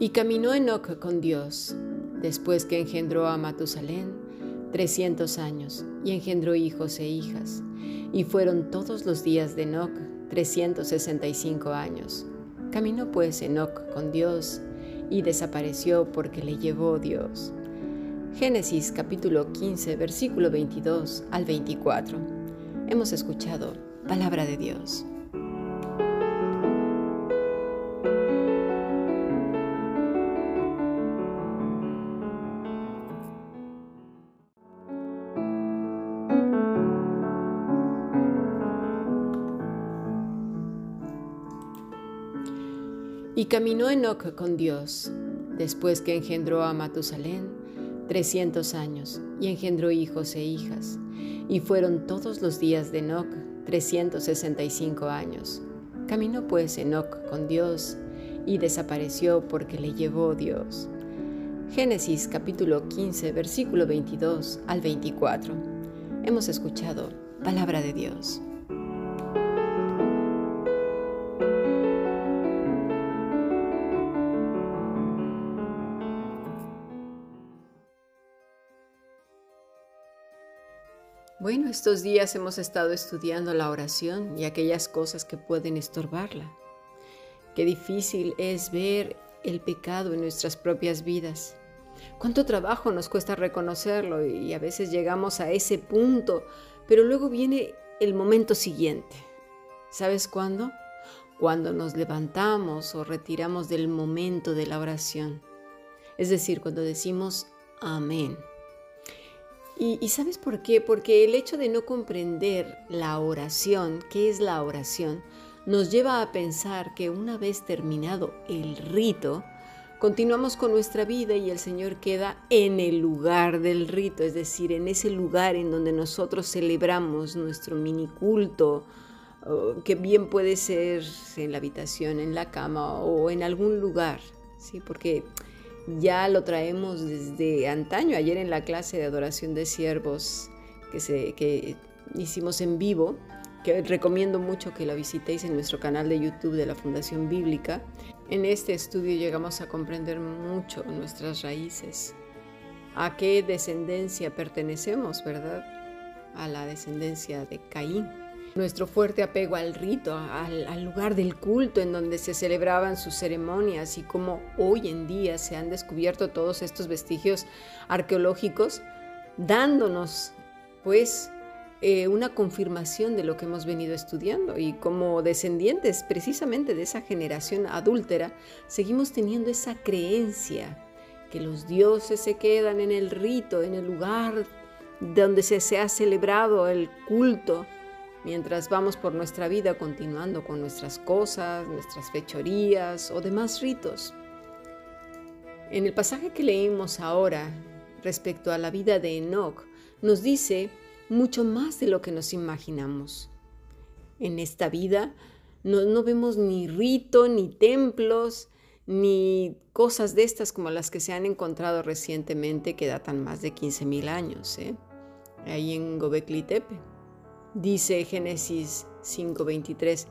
Y caminó Enoch con Dios, después que engendró a Matusalén, trescientos años, y engendró hijos e hijas. Y fueron todos los días de Enoch trescientos sesenta y cinco años. Caminó pues Enoch con Dios, y desapareció porque le llevó Dios. Génesis capítulo 15, versículo 22 al 24. Hemos escuchado palabra de Dios. Caminó Enoch con Dios, después que engendró a Matusalén, trescientos años, y engendró hijos e hijas. Y fueron todos los días de y cinco años. Caminó pues Enoch con Dios, y desapareció porque le llevó Dios. Génesis capítulo 15, versículo 22 al 24. Hemos escuchado palabra de Dios. Bueno, estos días hemos estado estudiando la oración y aquellas cosas que pueden estorbarla. Qué difícil es ver el pecado en nuestras propias vidas. Cuánto trabajo nos cuesta reconocerlo y a veces llegamos a ese punto, pero luego viene el momento siguiente. ¿Sabes cuándo? Cuando nos levantamos o retiramos del momento de la oración. Es decir, cuando decimos amén. Y, sabes por qué? Porque el hecho de no comprender la oración, qué es la oración, nos lleva a pensar que una vez terminado el rito, continuamos con nuestra vida y el Señor queda en el lugar del rito, es decir, en ese lugar en donde nosotros celebramos nuestro mini culto, que bien puede ser en la habitación, en la cama o en algún lugar, ¿sí? Porque ya lo traemos desde antaño, ayer en la clase de adoración de siervos que, se, que hicimos en vivo, que recomiendo mucho que la visitéis en nuestro canal de YouTube de la Fundación Bíblica. En este estudio llegamos a comprender mucho nuestras raíces, a qué descendencia pertenecemos, ¿verdad? A la descendencia de Caín nuestro fuerte apego al rito, al, lugar del culto en donde se celebraban sus ceremonias y cómo hoy en día se han descubierto todos estos vestigios arqueológicos, dándonos pues eh, una confirmación de lo que hemos venido estudiando. Y como descendientes precisamente de esa generación adúltera, seguimos teniendo esa creencia que los dioses se quedan en el rito, en el lugar donde se, se ha celebrado el culto mientras vamos por nuestra vida continuando con nuestras cosas, nuestras fechorías o demás ritos. En el pasaje que leímos ahora respecto a la vida de Enoch, nos dice mucho más de lo que nos imaginamos. En esta vida no, vemos ni rito, ni templos, ni cosas de estas como las que se han encontrado recientemente que datan más de 15.000 años, ¿eh? ahí en Gobekli Tepe. Dice Génesis 5:23,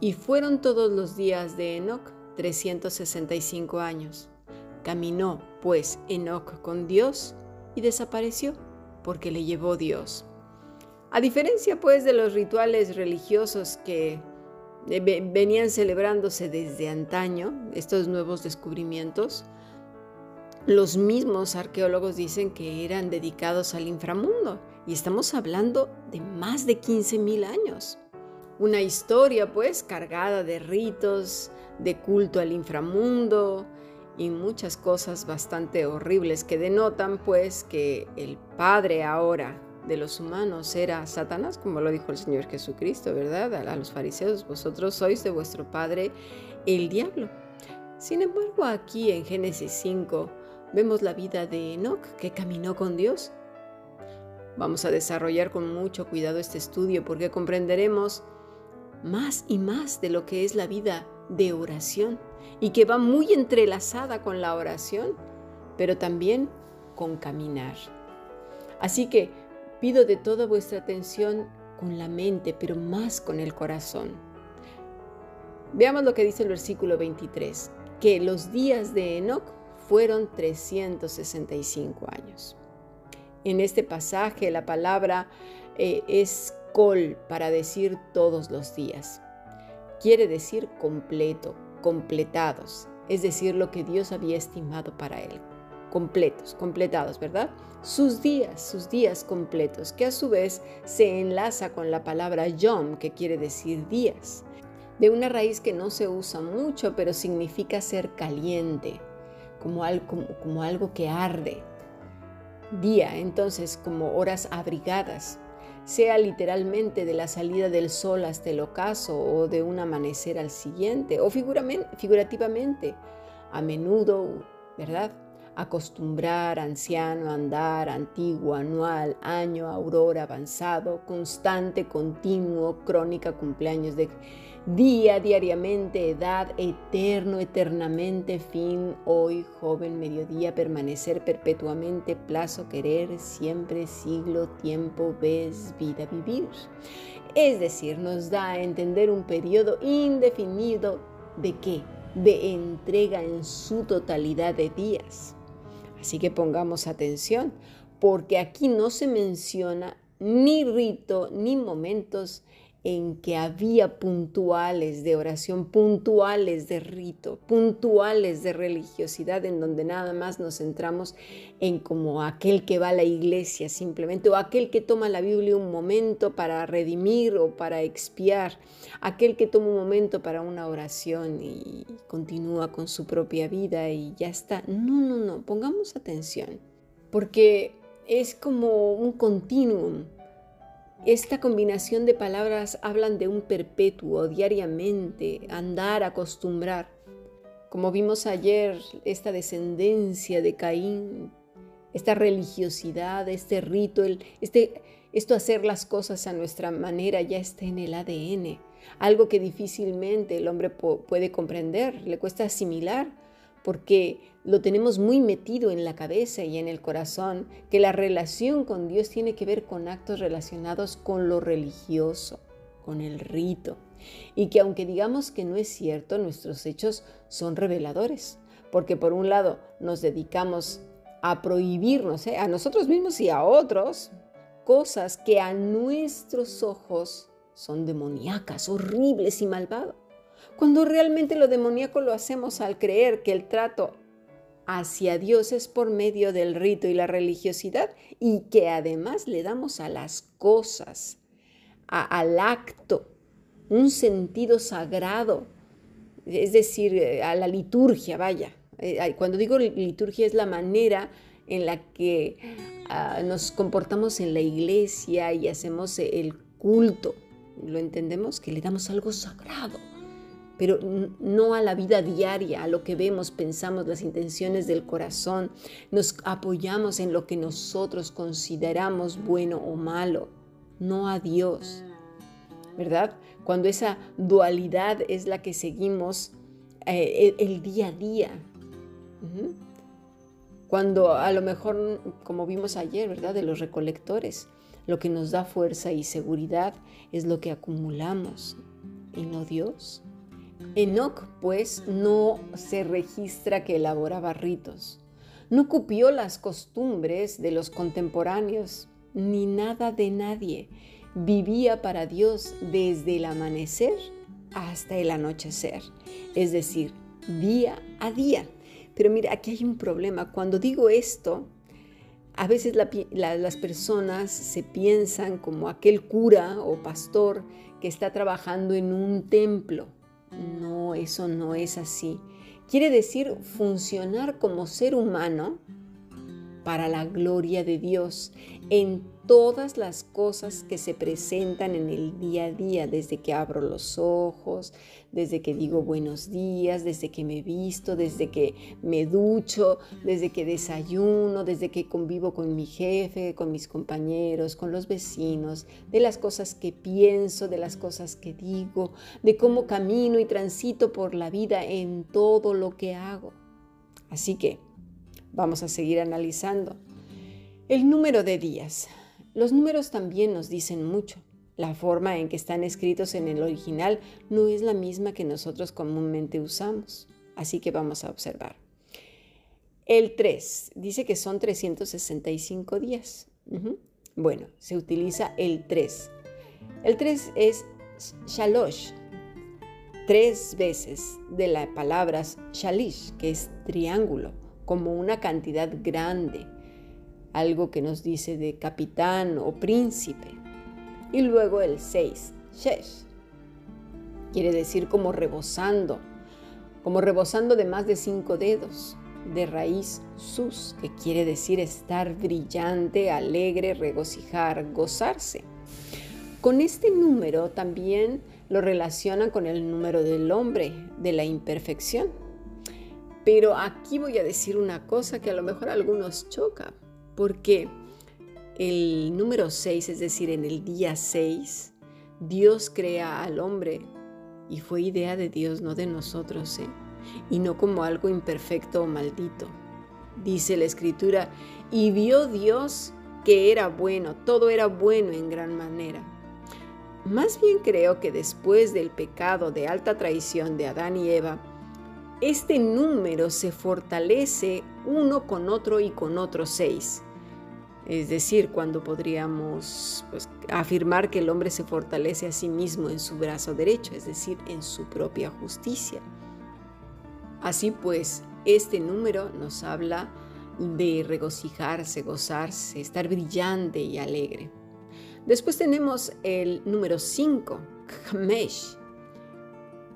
y fueron todos los días de Enoch 365 años. Caminó pues Enoch con Dios y desapareció porque le llevó Dios. A diferencia pues de los rituales religiosos que venían celebrándose desde antaño, estos nuevos descubrimientos, los mismos arqueólogos dicen que eran dedicados al inframundo y estamos hablando de más de 15.000 años. Una historia pues cargada de ritos, de culto al inframundo y muchas cosas bastante horribles que denotan pues que el Padre ahora de los humanos era Satanás, como lo dijo el Señor Jesucristo, ¿verdad? A los fariseos, vosotros sois de vuestro Padre el diablo. Sin embargo, aquí en Génesis 5 vemos la vida de Enoch que caminó con Dios Vamos a desarrollar con mucho cuidado este estudio porque comprenderemos más y más de lo que es la vida de oración y que va muy entrelazada con la oración, pero también con caminar. Así que pido de toda vuestra atención con la mente, pero más con el corazón. Veamos lo que dice el versículo 23. que los días de Enoch fueron 365 años. En este pasaje la palabra eh, es col para decir todos los días. Quiere decir completo, completados, es decir, lo que Dios había estimado para él. Completos, completados, ¿verdad? Sus días, sus días completos, que a su vez se enlaza con la palabra yom, que quiere decir días, de una raíz que no se usa mucho, pero significa ser caliente, como algo, como, como algo que arde. Día, entonces, como horas abrigadas, sea literalmente de la salida del sol hasta el ocaso o de un amanecer al siguiente, o figurativamente, a menudo, ¿verdad? Acostumbrar, anciano, andar, antiguo, anual, año, aurora, avanzado, constante, continuo, crónica, cumpleaños de día, diariamente, edad, eterno, eternamente, fin, hoy, joven, mediodía, permanecer perpetuamente, plazo, querer, siempre, siglo, tiempo, vez, vida, vivir. Es decir, nos da a entender un periodo indefinido de qué? De entrega en su totalidad de días. Así que pongamos atención, porque aquí no se menciona ni rito ni momentos en que había puntuales de oración, puntuales de rito, puntuales de religiosidad, en donde nada más nos centramos en como aquel que va a la iglesia simplemente, o aquel que toma la Biblia un momento para redimir o para expiar, aquel que toma un momento para una oración y continúa con su propia vida y ya está. No, no, no, pongamos atención, porque es como un continuum esta combinación de palabras hablan de un perpetuo, diariamente, andar, acostumbrar. Como vimos ayer, esta descendencia de Caín, esta religiosidad, este rito, este, esto hacer las cosas a nuestra manera ya está en el ADN, algo que difícilmente el hombre puede comprender, le cuesta asimilar, porque lo tenemos muy metido en la cabeza y en el corazón, que la relación con Dios tiene que ver con actos relacionados con lo religioso, con el rito, y que aunque digamos que no es cierto, nuestros hechos son reveladores, porque por un lado nos dedicamos a prohibirnos, ¿eh? a nosotros mismos y a otros, cosas que a nuestros ojos son demoníacas, horribles y malvadas. Cuando realmente lo demoníaco lo hacemos al creer que el trato hacia Dios es por medio del rito y la religiosidad y que además le damos a las cosas, al acto, un sentido sagrado, es decir, eh, a la liturgia, vaya. Eh, cuando digo liturgia es la manera en la que ah, nos comportamos en la iglesia y hacemos el culto. ¿Lo entendemos? Que le damos algo sagrado pero no a la vida diaria, a lo que vemos, pensamos, las intenciones del corazón. Nos apoyamos en lo que nosotros consideramos bueno o malo, no a Dios. ¿Verdad? Cuando esa dualidad es la que seguimos eh, el, día a día. Cuando a lo mejor, como vimos ayer, ¿verdad? De los recolectores, lo que nos da fuerza y seguridad es lo que acumulamos y no Dios. Enoch, pues, no se registra que elaboraba ritos, no cupió las costumbres de los contemporáneos, ni nada de nadie. Vivía para Dios desde el amanecer hasta el anochecer, es decir, día a día. Pero mira, aquí hay un problema. Cuando digo esto, a veces las personas se piensan como aquel cura o pastor que está trabajando en un templo no, eso no es así. Quiere decir funcionar como ser humano para la gloria de Dios en todas las cosas que se presentan en el día a día, desde que abro los ojos, desde que digo buenos días, desde que me visto, desde que me ducho, desde que desayuno, desde que convivo con mi jefe, con mis compañeros, con los vecinos, de las cosas que pienso, de las cosas que digo, de cómo camino y transito por la vida en todo lo que hago. Así que vamos a seguir analizando. El número de días. Los números también nos dicen mucho. La forma en que están escritos en el original no es la misma que nosotros comúnmente usamos. Así que vamos a observar. El 3 dice que son 365 días. Bueno, se utiliza el 3. El 3 es shalosh, tres veces de las palabras shalish, que es triángulo, como una cantidad grande, algo que nos dice de capitán o príncipe. Y luego el 6, shesh, quiere decir como rebosando, como rebosando de más de cinco dedos de raíz sus, que quiere decir estar brillante, alegre, regocijar, gozarse. Con este número también lo relacionan con el número del hombre, de la imperfección. Pero aquí voy a decir una cosa que a lo mejor a algunos choca, porque el número 6, es decir, en el día 6, Dios crea al hombre y fue idea de Dios, no de nosotros. ¿eh? y no como algo imperfecto o maldito. Dice la escritura, y vio Dios que era bueno, todo era bueno en gran manera. Más bien creo que después del pecado de alta traición de Adán y Eva, este número se fortalece uno con otro y con otro seis. Es decir, cuando podríamos pues, afirmar que el hombre se fortalece a sí mismo en su brazo derecho, es decir, en su propia justicia. Así pues, este número nos habla de regocijarse, gozarse, estar brillante y alegre. Después tenemos el número 5, Khamesh.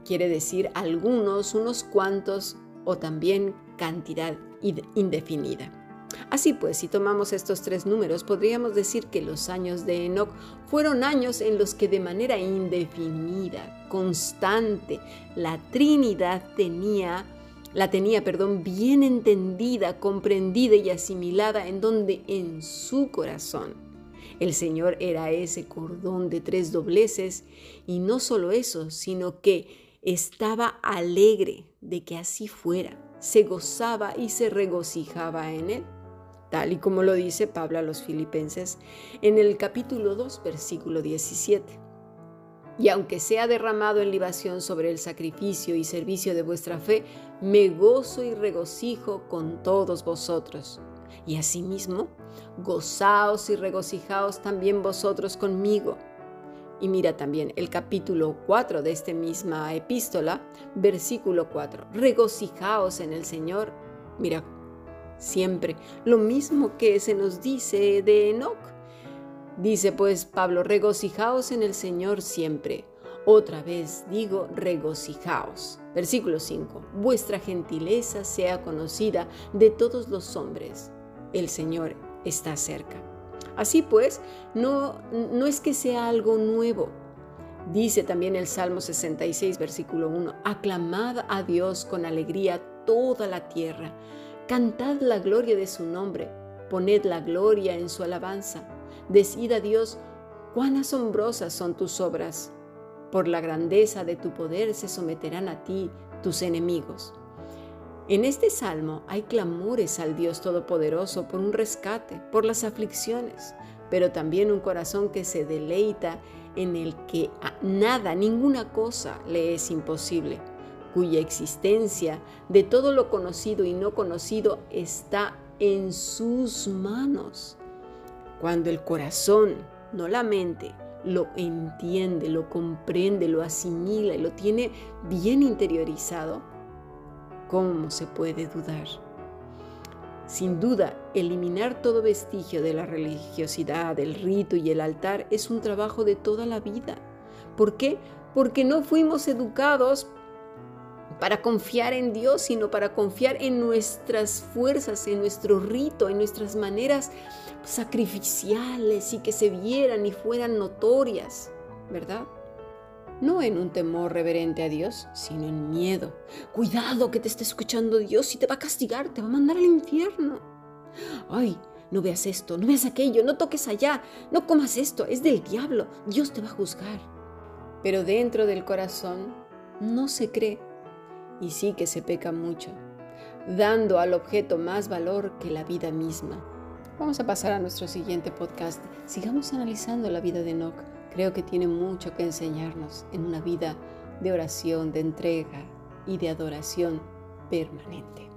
Quiere decir algunos, unos cuantos o también cantidad indefinida. Así pues, si tomamos estos tres números, podríamos decir que los años de Enoch fueron años en los que de manera indefinida, constante, la Trinidad tenía la tenía, perdón, bien entendida, comprendida y asimilada en donde en su corazón el Señor era ese cordón de tres dobleces y no solo eso, sino que estaba alegre de que así fuera, se gozaba y se regocijaba en él, tal y como lo dice Pablo a los filipenses en el capítulo 2, versículo 17. Y aunque sea derramado en libación sobre el sacrificio y servicio de vuestra fe, me gozo y regocijo con todos vosotros. Y asimismo, gozaos y regocijaos también vosotros conmigo. Y mira también el capítulo 4 de esta misma epístola, versículo 4. Regocijaos en el Señor. Mira, siempre lo mismo que se nos dice de Enoch Dice pues Pablo, regocijaos en el Señor siempre. Otra vez digo, regocijaos. Versículo 5. Vuestra gentileza sea conocida de todos los hombres. El Señor está cerca. Así pues, no, no es que sea algo nuevo. Dice también el Salmo 66, versículo 1, aclamad a Dios con alegría toda la tierra, cantad la gloria de su nombre, poned la gloria en su alabanza Decid a Dios, cuán asombrosas son tus obras. Por la grandeza de tu poder se someterán a ti tus enemigos. En este salmo hay clamores al Dios Todopoderoso por un rescate, por las aflicciones, pero también un corazón que se deleita en el que nada, ninguna cosa le es imposible, cuya existencia de todo lo conocido y no conocido está en sus manos. Cuando el corazón, no la mente, lo entiende, lo comprende, lo asimila y lo tiene bien interiorizado, ¿cómo se puede dudar? Sin duda, eliminar todo vestigio de la religiosidad, el rito y el altar es un trabajo de toda la vida. ¿Por qué? Porque no fuimos educados para confiar en Dios, sino para confiar en nuestras fuerzas, en nuestro rito, en nuestras maneras sacrificiales y que se vieran y fueran notorias, ¿verdad? No en un temor reverente a Dios, sino en miedo. Cuidado que te esté escuchando Dios y te va a castigar, te va a mandar al infierno. Ay, no veas esto, no veas aquello, no toques allá, no comas esto, es del diablo, Dios te va a juzgar. Pero dentro del corazón no se cree y sí que se peca mucho, dando al objeto más valor que la vida misma. Vamos a pasar a nuestro siguiente podcast. Sigamos analizando la vida de Enoch. Creo que tiene mucho que enseñarnos en una vida de oración, de entrega y de adoración permanente.